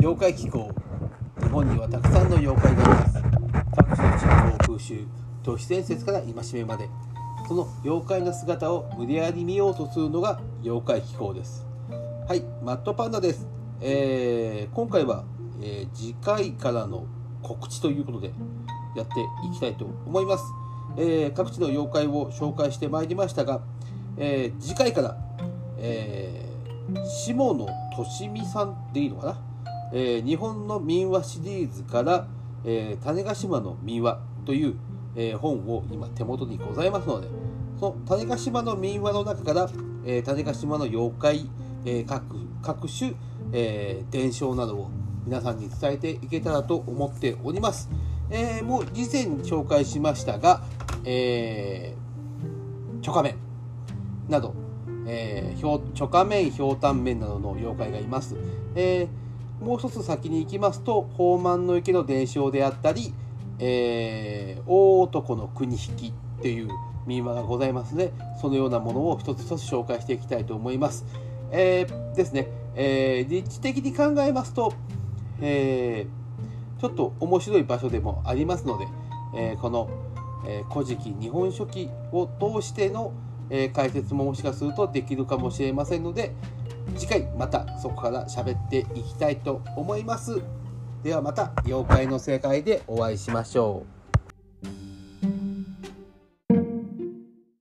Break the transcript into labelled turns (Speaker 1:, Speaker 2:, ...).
Speaker 1: 妖怪気候日本にはたくさんの妖怪がいます。各地の人口風習都市伝説から戒めまでその妖怪の姿を無理やり見ようとするのが妖怪気候です。はいマットパンダです、えー今回は、えー次回からの告知ということでやっていきたいと思います、えー各地の妖怪を紹介してまいりましたが、え次回から、えー下野利美さんでいいのかな、えー日本の民話シリーズから、えー種子島の民話という、えー本を今手元にございますのでその種子島の民話の中から、え種子島の妖怪、え各各種、え伝承などを皆さんに伝えていけたらと思っております。えもう以前紹介しましたが、えー、チョカメなど、えー、ひょうチョカメン、ひょうたんメンなどの妖怪がいます。えーもう一つ先に行きますと、宝満の池の伝承であったり、えー大男の国引きっていう民話がございますので、そのようなものを一つ一つ紹介していきたいと思います。えーですね、えー立地的に考えますと、えーちょっと面白い場所でもありますので、えーこの「えー古事記日本書紀」を通しての、えー解説ももしかするとできるかもしれませんので次回またそこから喋っていきたいと思います。ではまた妖怪の世界でお会いしましょう。